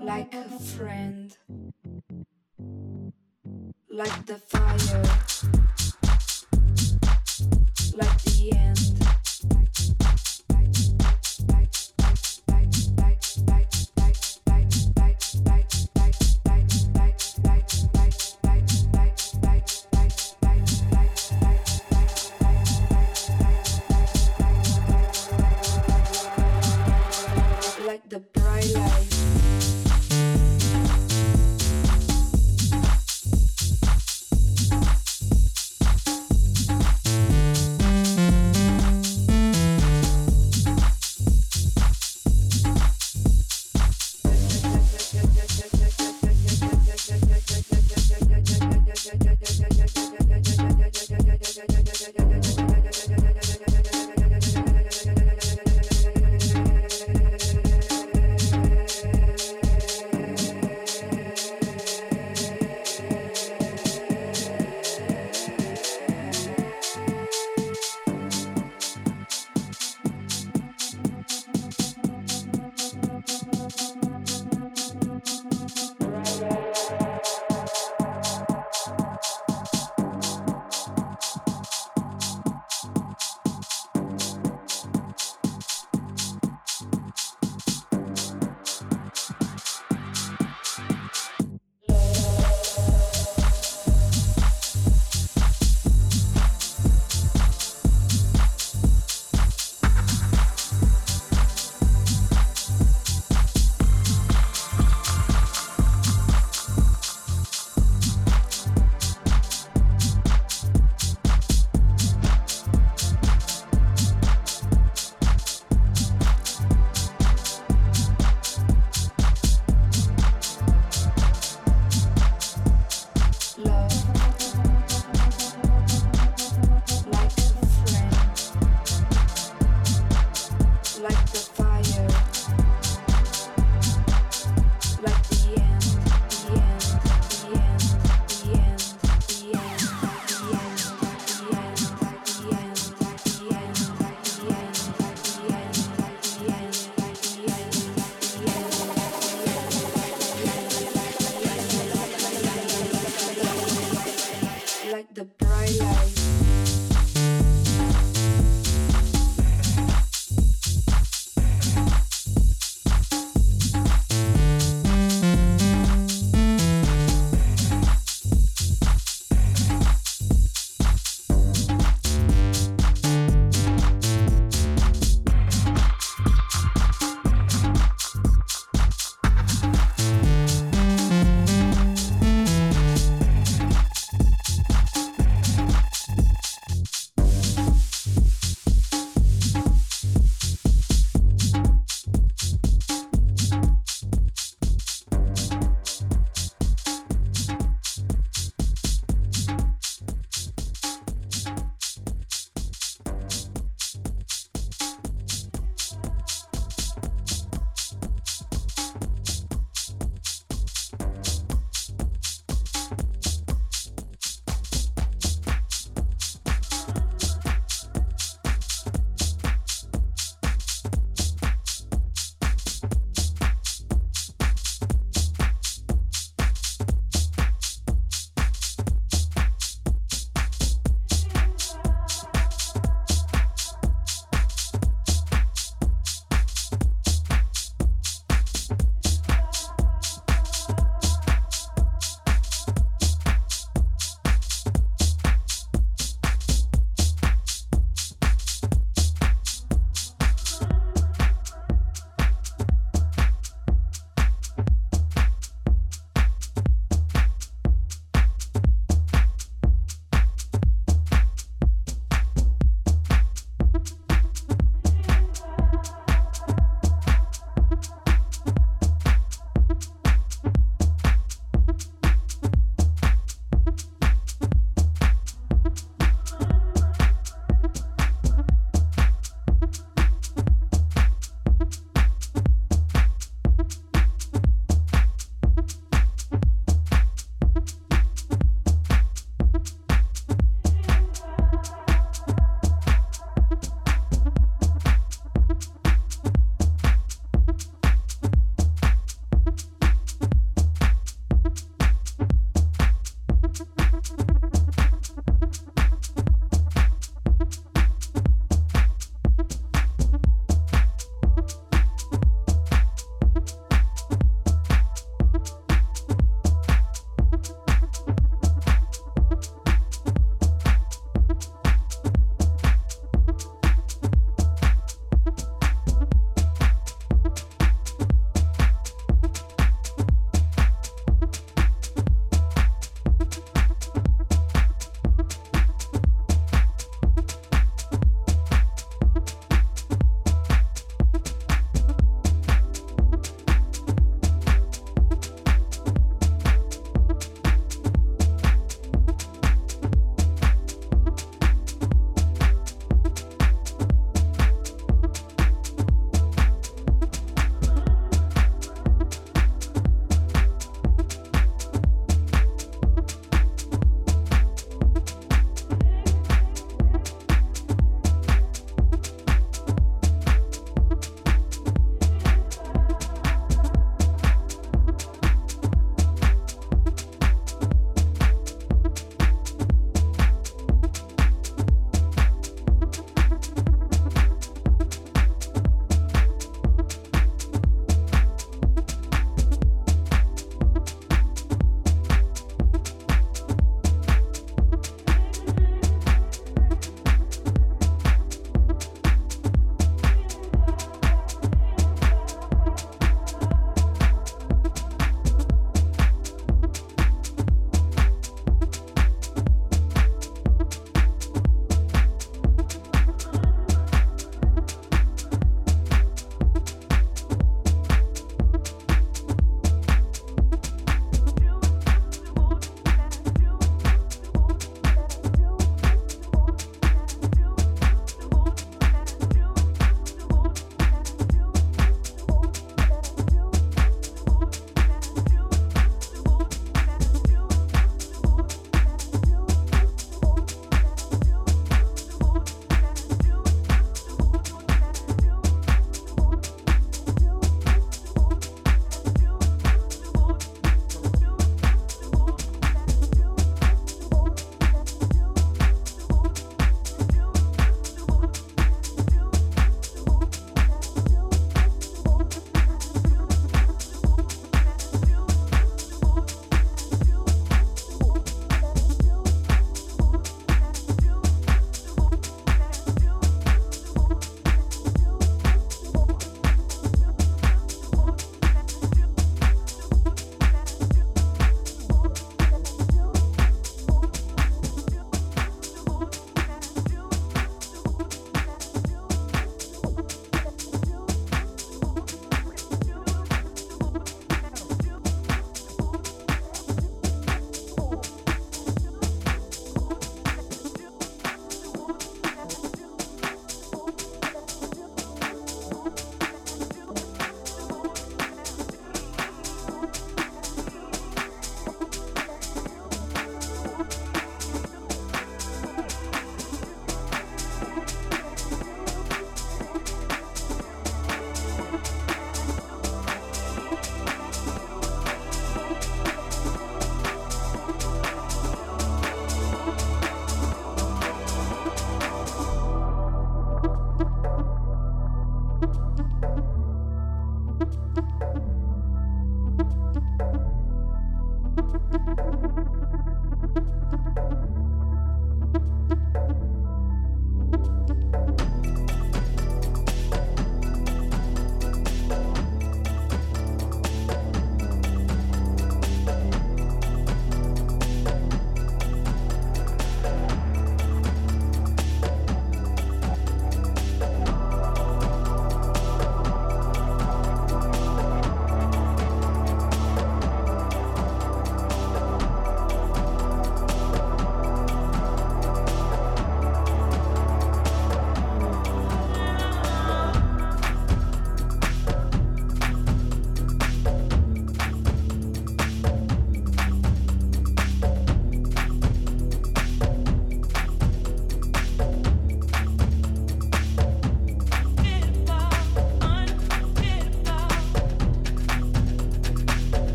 like a friend, like the fire,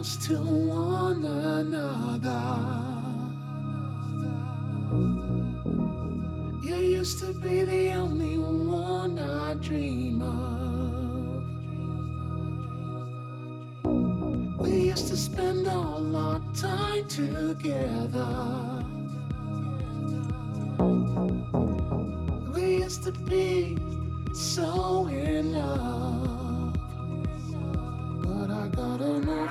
close to one another. You used to be the only one I dream of. We used to spend all our time together. We used to be so in love. But I gotta move